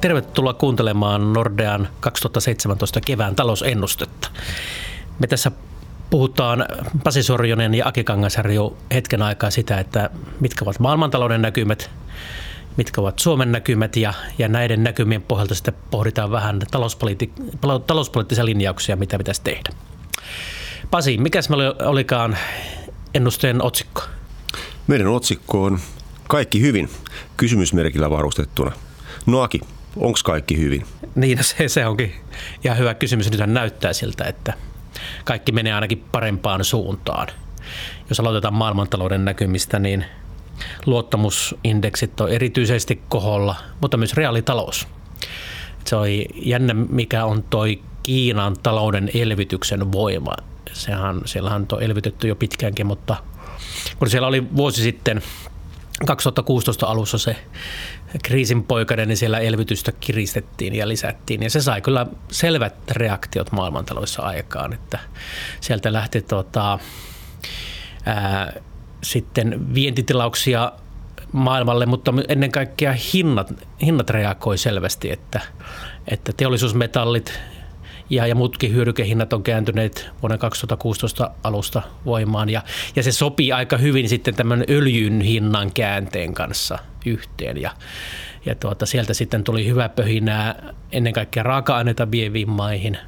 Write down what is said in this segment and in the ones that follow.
Tervetuloa kuuntelemaan Nordean 2017 kevään talousennustetta. Me tässä puhutaan Pasi Sorjonen ja Aki Kangasarjo hetken aikaa sitä, että mitkä ovat maailmantalouden näkymät, mitkä ovat Suomen näkymät ja, ja näiden näkymien pohjalta sitten pohditaan vähän talouspoliitti- talouspoliittisia linjauksia, mitä pitäisi tehdä. Pasi, mikäs me olikaan ennusteen otsikko? Meidän otsikko on Kaikki hyvin, kysymysmerkillä varustettuna. No Aki, onko kaikki hyvin? Niin, no se, se onkin ihan hyvä kysymys. Nyt näyttää siltä, että kaikki menee ainakin parempaan suuntaan. Jos aloitetaan maailmantalouden näkymistä, niin luottamusindeksit on erityisesti koholla, mutta myös reaalitalous. Se oli jännä, mikä on toi Kiinan talouden elvytyksen voima. Sehän, siellähän on elvytetty jo pitkäänkin, mutta kun siellä oli vuosi sitten 2016 alussa se kriisin poikainen, niin siellä elvytystä kiristettiin ja lisättiin. Ja se sai kyllä selvät reaktiot maailmantaloissa aikaan, että sieltä lähti tota, ää, sitten vientitilauksia maailmalle, mutta ennen kaikkea hinnat, hinnat reagoi selvästi, että, että teollisuusmetallit ja, ja muutkin hyödykehinnat on kääntyneet vuoden 2016 alusta voimaan. Ja, ja se sopii aika hyvin sitten tämän öljyn hinnan käänteen kanssa yhteen. Ja, ja tuota, sieltä sitten tuli hyvä pöhinää ennen kaikkea raaka-aineita vieviin maihin.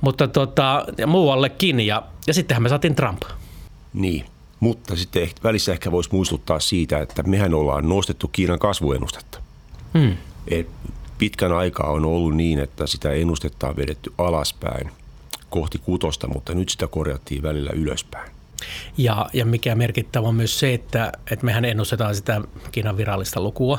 Mutta tuota, ja muuallekin. Ja, ja sittenhän me saatiin Trump. Niin, mutta sitten välissä ehkä voisi muistuttaa siitä, että mehän ollaan nostettu Kiinan kasvuennustetta. Hmm. Et pitkän aikaa on ollut niin, että sitä ennustetta on vedetty alaspäin kohti kutosta, mutta nyt sitä korjattiin välillä ylöspäin. Ja, ja mikä merkittävä on myös se, että, että mehän ennustetaan sitä Kiinan virallista lukua.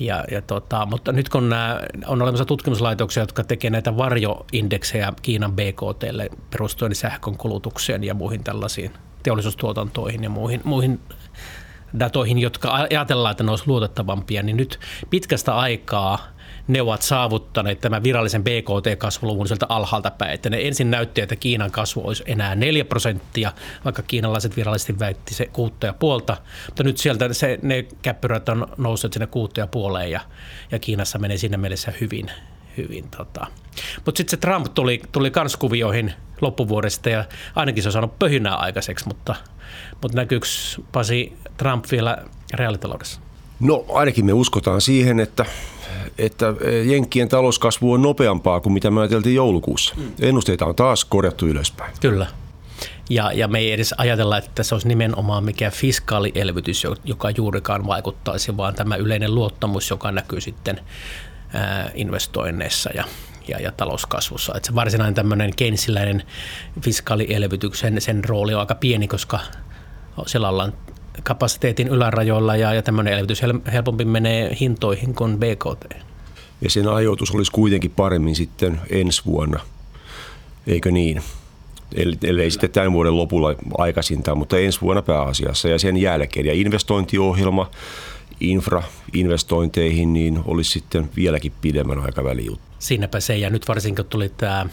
Ja, ja tota, mutta nyt kun nämä, on olemassa tutkimuslaitoksia, jotka tekevät näitä varjoindeksejä Kiinan BKTlle perustuen sähkön kulutukseen ja muihin tällaisiin teollisuustuotantoihin ja muihin, muihin datoihin, jotka ajatellaan, että ne olisivat luotettavampia, niin nyt pitkästä aikaa ne ovat saavuttaneet tämän virallisen BKT-kasvuluvun sieltä alhaalta päin. Että ne ensin näytti, että Kiinan kasvu olisi enää 4 prosenttia, vaikka kiinalaiset virallisesti väitti se kuutta ja puolta. Mutta nyt sieltä se, ne käppyrät on nousseet sinne kuutta ja puoleen ja, ja Kiinassa menee siinä mielessä hyvin. Hyvin tota. Mutta sitten se Trump tuli, tuli kanskuvioihin loppuvuodesta ja ainakin se on saanut pöhynää aikaiseksi, mutta, mutta näkyykö Pasi Trump vielä reaalitaloudessa? No ainakin me uskotaan siihen, että, että Jenkkien talouskasvu on nopeampaa kuin mitä me ajateltiin joulukuussa. Mm. Ennusteita on taas korjattu ylöspäin. Kyllä. Ja, ja me ei edes ajatella, että se olisi nimenomaan mikään fiskaalielvytys, joka juurikaan vaikuttaisi, vaan tämä yleinen luottamus, joka näkyy sitten investoinneissa ja, ja, ja talouskasvussa. Että se varsinainen tämmöinen keinsiläinen fiskaalielvytyksen sen rooli on aika pieni, koska siellä ollaan kapasiteetin ylärajoilla ja, ja tämmöinen elvytys helpompi menee hintoihin kuin BKT. Ja sen ajoitus olisi kuitenkin paremmin sitten ensi vuonna, eikö niin? Ellei sitten tämän vuoden lopulla aikaisintaan, mutta ensi vuonna pääasiassa ja sen jälkeen. Ja investointiohjelma infrainvestointeihin niin olisi sitten vieläkin pidemmän aikavälin juttu. Siinäpä se, ja nyt varsinkin tuli tämä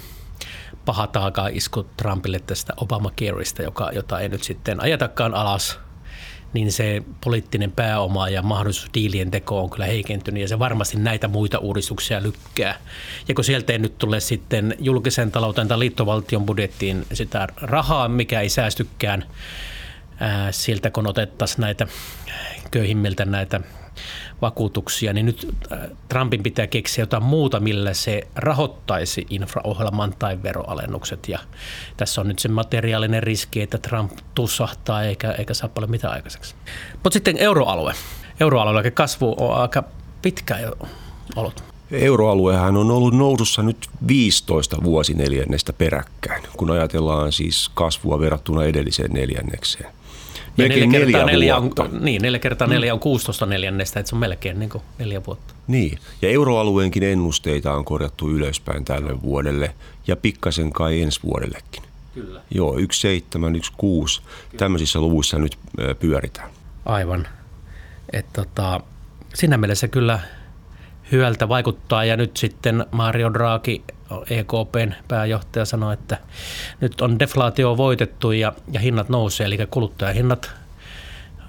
paha taaka isku Trumpille tästä Obamacareista, joka, jota ei nyt sitten ajatakaan alas – niin se poliittinen pääoma ja mahdollisuus diilien teko on kyllä heikentynyt ja se varmasti näitä muita uudistuksia lykkää. Ja kun sieltä ei nyt tule sitten julkisen talouteen tai liittovaltion budjettiin sitä rahaa, mikä ei säästykään siltä, kun otettaisiin näitä köyhimmiltä näitä vakuutuksia, niin nyt Trumpin pitää keksiä jotain muuta, millä se rahoittaisi infraohjelman tai veroalennukset. Ja tässä on nyt se materiaalinen riski, että Trump tussahtaa eikä, eikä saa paljon mitään aikaiseksi. Mutta sitten euroalue. Euroalueella kasvu on aika pitkä ollut. Euroaluehan on ollut nousussa nyt 15 vuosineljännestä peräkkäin, kun ajatellaan siis kasvua verrattuna edelliseen neljännekseen. Melkein neljä, neljä, neljä on, niin, neljä kertaa mm. neljä on 16 neljännestä, että se on melkein niin kuin neljä vuotta. Niin, ja euroalueenkin ennusteita on korjattu ylöspäin tälle vuodelle ja pikkasen kai ensi vuodellekin. Kyllä. Joo, 1,7, 1,6, tämmöisissä luvuissa nyt pyöritään. Aivan. Et tota, siinä mielessä kyllä hyvältä vaikuttaa. Ja nyt sitten Mario Draghi EKPn pääjohtaja sanoi, että nyt on deflaatio voitettu ja, ja hinnat nousee, eli kuluttajahinnat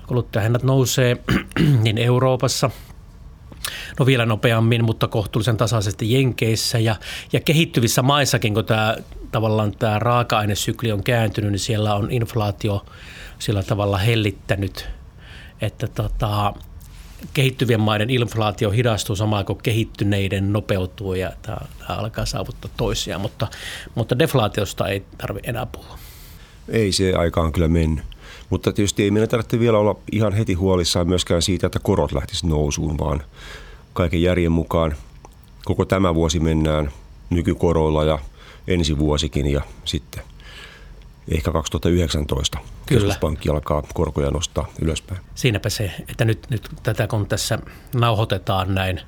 kuluttajahinnat nousee niin Euroopassa – no vielä nopeammin, mutta kohtuullisen tasaisesti Jenkeissä. Ja, ja kehittyvissä maissakin, kun tämä tavallaan tämä raaka-ainesykli on kääntynyt, niin siellä on inflaatio sillä tavalla hellittänyt, että tota, kehittyvien maiden inflaatio hidastuu samaan kuin kehittyneiden nopeutuu ja tämä, tämä alkaa saavuttaa toisiaan, mutta, mutta deflaatiosta ei tarvitse enää puhua. Ei se aika on kyllä mennyt. Mutta tietysti ei meidän tarvitse vielä olla ihan heti huolissaan myöskään siitä, että korot lähtisivät nousuun, vaan kaiken järjen mukaan koko tämä vuosi mennään nykykoroilla ja ensi vuosikin ja sitten ehkä 2019 Kyllä. keskuspankki alkaa korkoja nostaa ylöspäin. Siinäpä se, että nyt, nyt tätä kun tässä nauhoitetaan näin,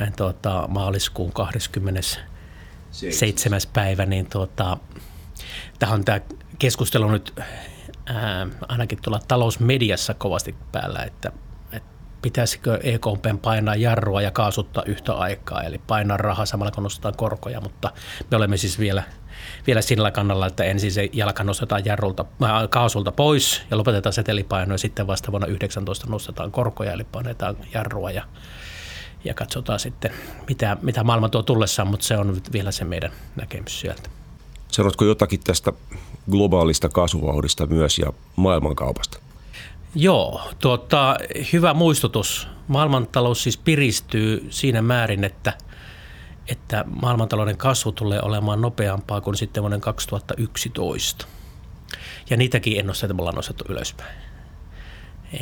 näin tuota, maaliskuun 27. päivä, niin tuota, tähän on tämä keskustelu nyt ää, ainakin tuolla talousmediassa kovasti päällä, että pitäisikö EKP painaa jarrua ja kaasuttaa yhtä aikaa, eli painaa rahaa samalla kun nostetaan korkoja, mutta me olemme siis vielä, vielä sillä kannalla, että ensin se jalka nostetaan jarrulta, äh, kaasulta pois ja lopetetaan setelipaino ja sitten vasta vuonna 19 nostetaan korkoja, eli painetaan jarrua ja, ja katsotaan sitten, mitä, mitä maailma tuo tullessaan, mutta se on vielä se meidän näkemys sieltä. Sanotko jotakin tästä globaalista kasvuvauhdista myös ja maailmankaupasta? Joo, tuota, hyvä muistutus. Maailmantalous siis piristyy siinä määrin, että, että maailmantalouden kasvu tulee olemaan nopeampaa kuin sitten vuoden 2011. Ja niitäkin ennusteita me ollaan nostettu ylöspäin.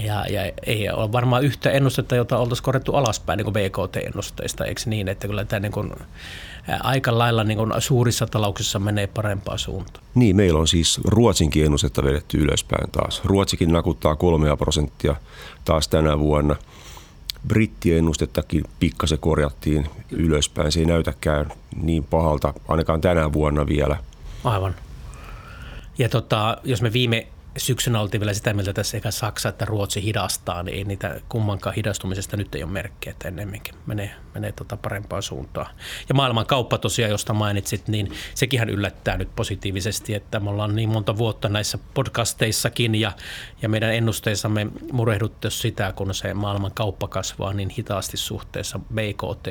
Ja, ja ei ole varmaan yhtä ennustetta, jota oltaisiin korjattu alaspäin niin BKT-ennusteista, eikö niin, että kyllä tämä niin kuin, aika lailla niin kuin suurissa talouksissa menee parempaan suuntaan. Niin, meillä on siis Ruotsinkin ennustetta vedetty ylöspäin taas. Ruotsikin nakuttaa kolmea prosenttia taas tänä vuonna. Brittien ennustettakin pikkasen korjattiin ylöspäin. Se ei näytäkään niin pahalta, ainakaan tänä vuonna vielä. Aivan. Ja tota, jos me viime syksynä oltiin vielä sitä mieltä, että sekä Saksa että Ruotsi hidastaa, niin ei niitä kummankaan hidastumisesta nyt ei ole merkkejä, että ennemminkin menee, menee tota parempaan suuntaan. Ja maailman kauppa tosiaan, josta mainitsit, niin sekin yllättää nyt positiivisesti, että me ollaan niin monta vuotta näissä podcasteissakin ja, ja meidän ennusteissamme murehduttu sitä, kun se maailman kauppa kasvaa niin hitaasti suhteessa BKT.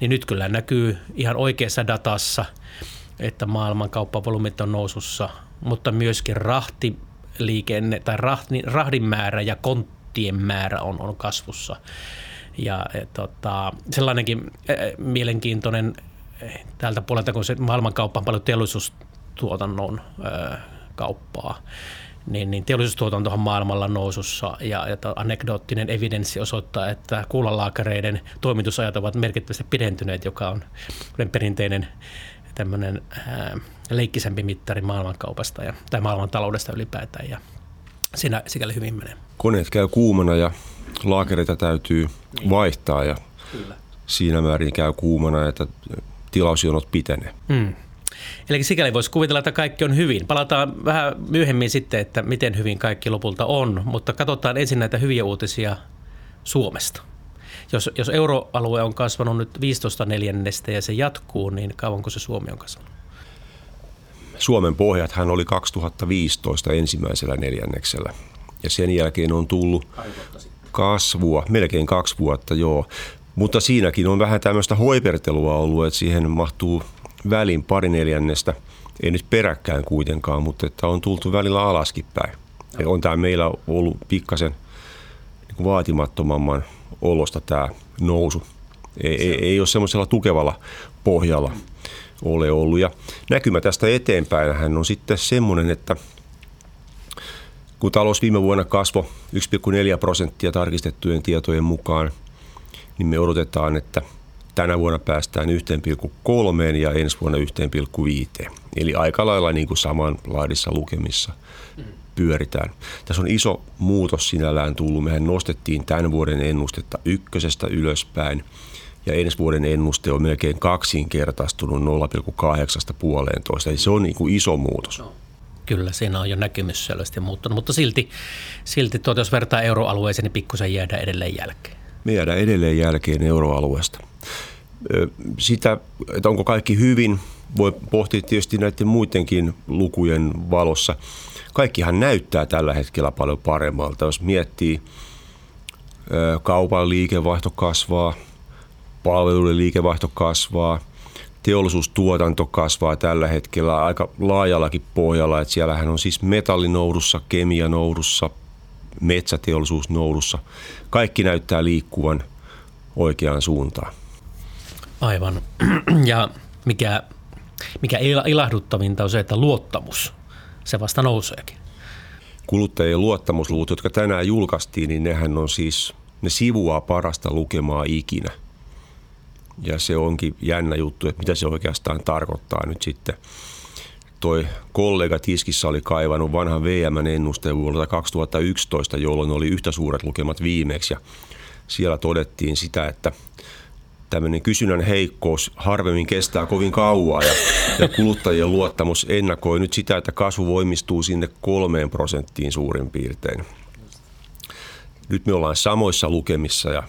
Niin nyt kyllä näkyy ihan oikeassa datassa, että maailman kauppavolyymit on nousussa – mutta myöskin rahtiliikenne tai rahti, rahdin määrä ja konttien määrä on, on kasvussa. Ja et, tota, sellainenkin äh, mielenkiintoinen tältä puolelta, kun se maailmankauppa on paljon teollisuustuotannon äh, kauppaa, niin, niin teollisuustuotantohan maailmalla nousussa ja, ja anekdoottinen evidenssi osoittaa, että kuulalaakereiden toimitusajat ovat merkittävästi pidentyneet, joka on perinteinen tämmöinen ää, leikkisempi mittari maailmankaupasta ja, tai maailmantaloudesta ylipäätään ja siinä sikäli hyvin menee. Koneet käy kuumana ja laakereita täytyy niin. vaihtaa ja Kyllä. siinä määrin käy kuumana, että tilausjonot pitenee. Hmm. Eli sikäli voisi kuvitella, että kaikki on hyvin. Palataan vähän myöhemmin sitten, että miten hyvin kaikki lopulta on, mutta katsotaan ensin näitä hyviä uutisia Suomesta. Jos, jos euroalue on kasvanut nyt 15 neljännestä ja se jatkuu, niin kauanko se Suomi on kasvanut? Suomen pohjathan oli 2015 ensimmäisellä neljänneksellä ja sen jälkeen on tullut kasvua, melkein kaksi vuotta joo. Mutta siinäkin on vähän tämmöistä hoipertelua ollut, että siihen mahtuu välin pari neljännestä, ei nyt peräkkään kuitenkaan, mutta että on tultu välillä alaskin päin. Ja on tämä meillä ollut pikkasen niin vaatimattomamman olosta tämä nousu. Ei, ei, ei ole semmoisella tukevalla pohjalla ole ollut. Ja näkymä tästä eteenpäin hän on sitten semmoinen, että kun talous viime vuonna kasvoi 1,4 prosenttia tarkistettujen tietojen mukaan, niin me odotetaan, että tänä vuonna päästään 1,3 ja ensi vuonna 1,5. Eli aika lailla niin kuin samanlaadissa lukemissa pyöritään. Tässä on iso muutos sinällään tullut. Mehän nostettiin tämän vuoden ennustetta ykkösestä ylöspäin ja ensi vuoden ennuste on melkein kaksinkertaistunut 0,8 puoleentoista. Eli se on niin kuin iso muutos. No. Kyllä, siinä on jo näkymys selvästi muuttunut, mutta silti, silti tuota, jos vertaa euroalueeseen, niin pikkusen jäädään edelleen jälkeen. Me jäädään edelleen jälkeen euroalueesta. Sitä, että onko kaikki hyvin, voi pohtia tietysti näiden muidenkin lukujen valossa. Kaikkihan näyttää tällä hetkellä paljon paremmalta. Jos miettii, kaupan liikevaihto kasvaa, palveluiden liikevaihto kasvaa, teollisuustuotanto kasvaa tällä hetkellä aika laajallakin pohjalla. Että siellähän on siis metallinoudussa, kemianoudussa, metsäteollisuus noudussa. Kaikki näyttää liikkuvan oikeaan suuntaan. Aivan. Ja mikä, mikä ilahduttavinta on se, että luottamus, se vasta nouseekin. Kuluttajien luottamusluvut, jotka tänään julkaistiin, niin nehän on siis, ne sivuaa parasta lukemaa ikinä. Ja se onkin jännä juttu, että mitä se oikeastaan tarkoittaa nyt sitten – toi kollega Tiskissä oli kaivannut vanhan VM-ennusteen vuodelta 2011, jolloin oli yhtä suuret lukemat viimeksi. Ja siellä todettiin sitä, että tämmöinen kysynnän heikkous harvemmin kestää kovin kauaa ja, ja kuluttajien luottamus ennakoi nyt sitä, että kasvu voimistuu sinne kolmeen prosenttiin suurin piirtein. Nyt me ollaan samoissa lukemissa ja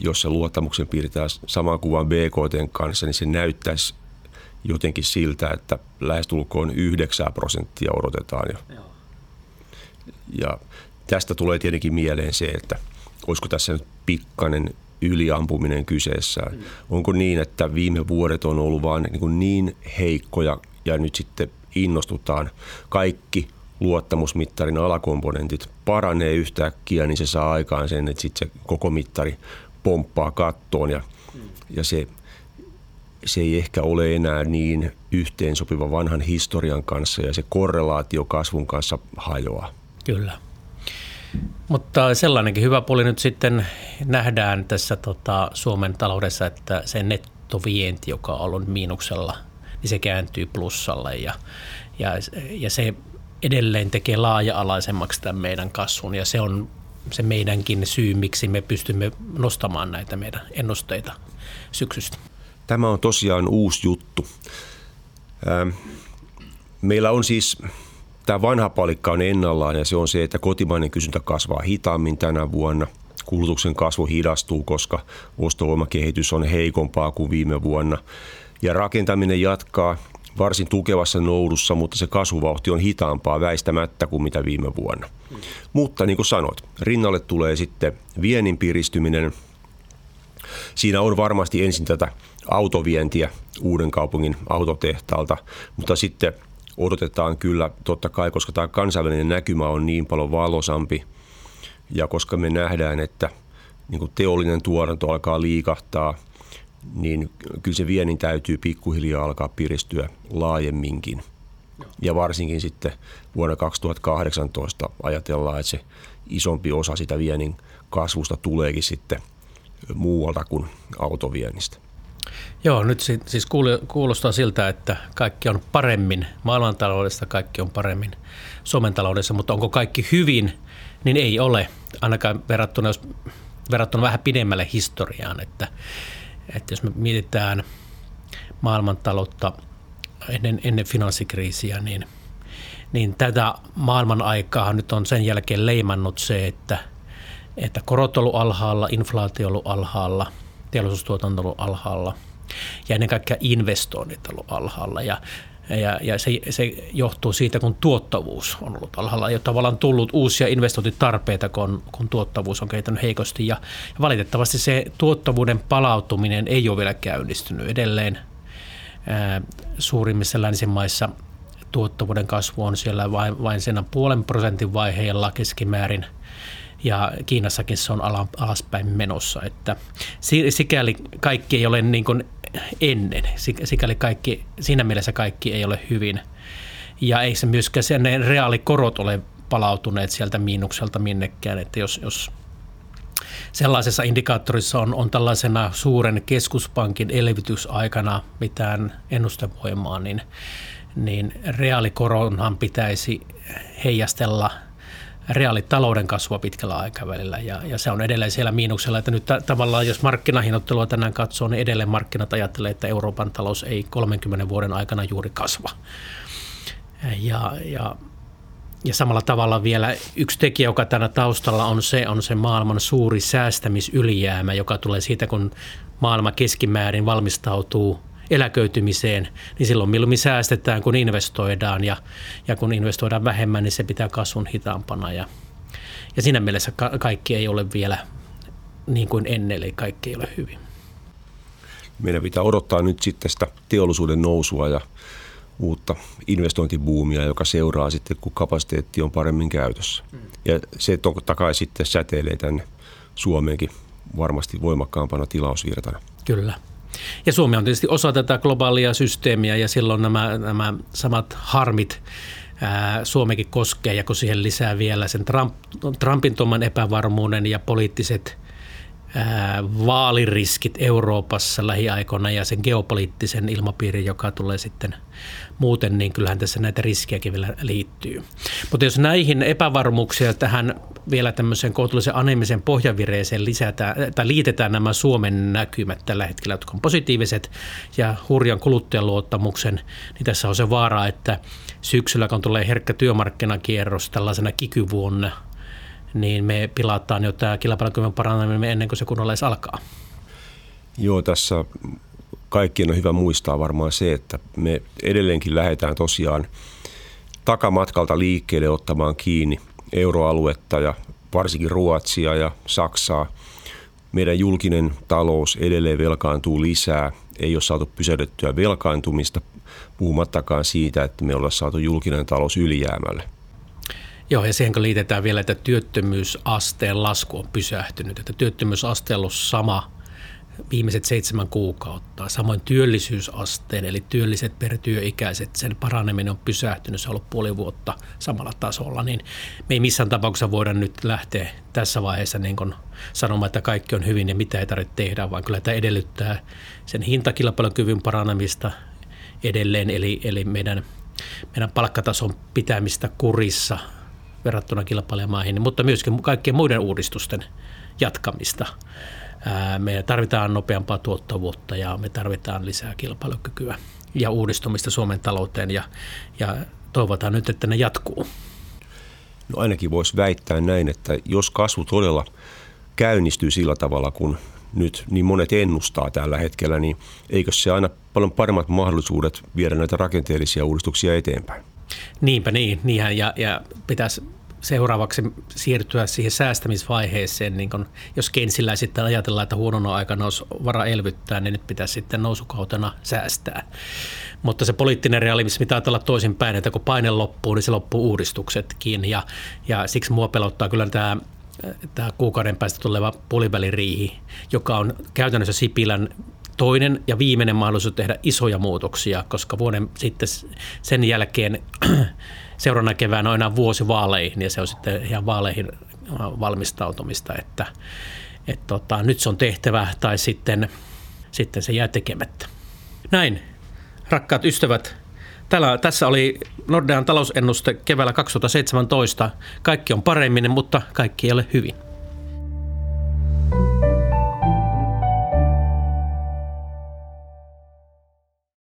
jos se luottamuksen piirtää saman kuvan BKT kanssa, niin se näyttäisi jotenkin siltä, että lähestulkoon 9 prosenttia odotetaan. Ja, ja tästä tulee tietenkin mieleen se, että olisiko tässä nyt pikkainen yliampuminen kyseessä. Mm. Onko niin, että viime vuodet on ollut vain niin, niin heikkoja ja nyt sitten innostutaan kaikki luottamusmittarin alakomponentit paranee yhtäkkiä, niin se saa aikaan sen, että sitten se koko mittari pomppaa kattoon ja, mm. ja se se ei ehkä ole enää niin yhteensopiva vanhan historian kanssa ja se korrelaatio kasvun kanssa hajoaa. Kyllä. Mutta sellainenkin hyvä puoli nyt sitten nähdään tässä tota Suomen taloudessa, että se nettovienti, joka on ollut miinuksella, niin se kääntyy plussalle ja, ja, ja se edelleen tekee laaja-alaisemmaksi tämän meidän kasvun ja se on se meidänkin syy, miksi me pystymme nostamaan näitä meidän ennusteita syksystä. Tämä on tosiaan uusi juttu. Meillä on siis, tämä vanha palikka on ennallaan ja se on se, että kotimainen kysyntä kasvaa hitaammin tänä vuonna. Kulutuksen kasvu hidastuu, koska ostovoimakehitys on heikompaa kuin viime vuonna. Ja rakentaminen jatkaa varsin tukevassa noudussa, mutta se kasvuvauhti on hitaampaa väistämättä kuin mitä viime vuonna. Mm. Mutta niin kuin sanoit, rinnalle tulee sitten viennin piristyminen. Siinä on varmasti ensin tätä autovientiä uuden kaupungin autotehtaalta, mutta sitten odotetaan kyllä totta kai, koska tämä kansainvälinen näkymä on niin paljon valosampi ja koska me nähdään, että niin teollinen tuotanto alkaa liikahtaa, niin kyllä se viennin täytyy pikkuhiljaa alkaa piristyä laajemminkin. Ja varsinkin sitten vuonna 2018 ajatellaan, että se isompi osa sitä viennin kasvusta tuleekin sitten muualta kuin autoviennistä. Joo, nyt siis kuulostaa siltä, että kaikki on paremmin, maailmantaloudessa kaikki on paremmin Suomen taloudessa, mutta onko kaikki hyvin, niin ei ole, ainakaan verrattuna, jos, verrattuna vähän pidemmälle historiaan, että, että jos me mietitään maailmantaloutta ennen, ennen finanssikriisiä, niin, niin tätä maailman aikaa nyt on sen jälkeen leimannut se, että, että korot on ollut alhaalla, inflaatio on ollut alhaalla, teollisuustuotanto on ollut alhaalla – ja ennen kaikkea investoinnit on ollut alhaalla ja ja, ja se, se johtuu siitä, kun tuottavuus on ollut alhaalla. Ei ole tavallaan tullut uusia investointitarpeita, kun, kun tuottavuus on kehittänyt heikosti. Ja, ja valitettavasti se tuottavuuden palautuminen ei ole vielä käynnistynyt. Edelleen suurimmissa länsimaissa tuottavuuden kasvu on siellä vain, vain sen puolen prosentin vaiheella keskimäärin – ja Kiinassakin se on alaspäin menossa. Että sikäli kaikki ei ole niin kuin ennen, sikäli kaikki, siinä mielessä kaikki ei ole hyvin. Ja ei se myöskään sen reaalikorot ole palautuneet sieltä miinukselta minnekään, että jos, jos sellaisessa indikaattorissa on, on tällaisena suuren keskuspankin elvytysaikana mitään ennustevoimaa, niin, niin reaalikoronhan pitäisi heijastella – reaalitalouden kasvua pitkällä aikavälillä ja, ja se on edelleen siellä miinuksella, että nyt t- tavallaan jos markkinahinnoittelua tänään katsoo, niin edelleen markkinat ajattelee, että Euroopan talous ei 30 vuoden aikana juuri kasva. Ja, ja, ja samalla tavalla vielä yksi tekijä, joka tänä taustalla on se, on se maailman suuri säästämisylijäämä, joka tulee siitä, kun maailma keskimäärin valmistautuu eläköitymiseen, niin silloin mieluummin säästetään, kun investoidaan ja, ja kun investoidaan vähemmän, niin se pitää kasvun hitaampana ja, ja siinä mielessä ka- kaikki ei ole vielä niin kuin ennen, eli kaikki ei ole hyvin. Meidän pitää odottaa nyt sitten sitä teollisuuden nousua ja uutta investointibuumia, joka seuraa sitten, kun kapasiteetti on paremmin käytössä. Mm. Ja se totta kai sitten säteilee tänne Suomeenkin varmasti voimakkaampana tilausvirtana. Kyllä. Ja Suomi on tietysti osa tätä globaalia systeemiä ja silloin nämä, nämä samat harmit Suomekin koskee ja kun siihen lisää vielä sen Trump, Trumpin tuoman epävarmuuden ja poliittiset vaaliriskit Euroopassa lähiaikoina ja sen geopoliittisen ilmapiirin, joka tulee sitten muuten, niin kyllähän tässä näitä riskejäkin vielä liittyy. Mutta jos näihin epävarmuuksia tähän vielä tämmöiseen kohtuullisen anemisen pohjavireeseen lisätään, tai liitetään nämä Suomen näkymät tällä hetkellä, jotka on positiiviset ja hurjan kuluttajaluottamuksen, niin tässä on se vaara, että syksyllä kun tulee herkkä työmarkkinakierros tällaisena kikyvuonna – niin me pilataan jo tämä kilpailukyvyn parantaminen ennen kuin se kunnolla edes alkaa. Joo, tässä kaikkien on hyvä muistaa varmaan se, että me edelleenkin lähdetään tosiaan takamatkalta liikkeelle ottamaan kiinni euroaluetta ja varsinkin Ruotsia ja Saksaa. Meidän julkinen talous edelleen velkaantuu lisää. Ei ole saatu pysäytettyä velkaantumista, puhumattakaan siitä, että me ollaan saatu julkinen talous ylijäämälle. Joo, ja siihen kun liitetään vielä, että työttömyysasteen lasku on pysähtynyt, että työttömyysaste on ollut sama viimeiset seitsemän kuukautta. Samoin työllisyysasteen, eli työlliset per työikäiset, sen paraneminen on pysähtynyt, se on ollut puoli vuotta samalla tasolla, niin me ei missään tapauksessa voida nyt lähteä tässä vaiheessa niin kuin sanomaan, että kaikki on hyvin ja mitä ei tarvitse tehdä, vaan kyllä tämä edellyttää sen hintakilpailukyvyn paranemista edelleen, eli, eli meidän, meidän palkkatason pitämistä kurissa – verrattuna kilpailijamaihin, mutta myöskin kaikkien muiden uudistusten jatkamista. Me tarvitaan nopeampaa tuottavuutta ja me tarvitaan lisää kilpailukykyä ja uudistumista Suomen talouteen ja, ja toivotaan nyt, että ne jatkuu. No ainakin voisi väittää näin, että jos kasvu todella käynnistyy sillä tavalla, kun nyt niin monet ennustaa tällä hetkellä, niin eikö se aina paljon paremmat mahdollisuudet viedä näitä rakenteellisia uudistuksia eteenpäin? Niinpä niin, niinhän, ja, ja pitäisi seuraavaksi siirtyä siihen säästämisvaiheeseen, niin kun, jos Kensillä sitten ajatellaan, että huonona aikana olisi vara elvyttää, niin nyt pitäisi sitten nousukautena säästää. Mutta se poliittinen realismi pitää olla toisinpäin, että kun paine loppuu, niin se loppuu uudistuksetkin, ja, ja siksi mua pelottaa kyllä tämä tämä kuukauden päästä tuleva puoliväliriihi, joka on käytännössä Sipilän toinen ja viimeinen mahdollisuus tehdä isoja muutoksia, koska vuoden sitten sen jälkeen seuraavana keväänä on enää vuosi vaaleihin ja se on sitten ihan vaaleihin valmistautumista, että, että tota, nyt se on tehtävä tai sitten, sitten se jää tekemättä. Näin, rakkaat ystävät, Täällä, tässä oli Nordean talousennuste keväällä 2017. Kaikki on paremmin, mutta kaikki ei ole hyvin.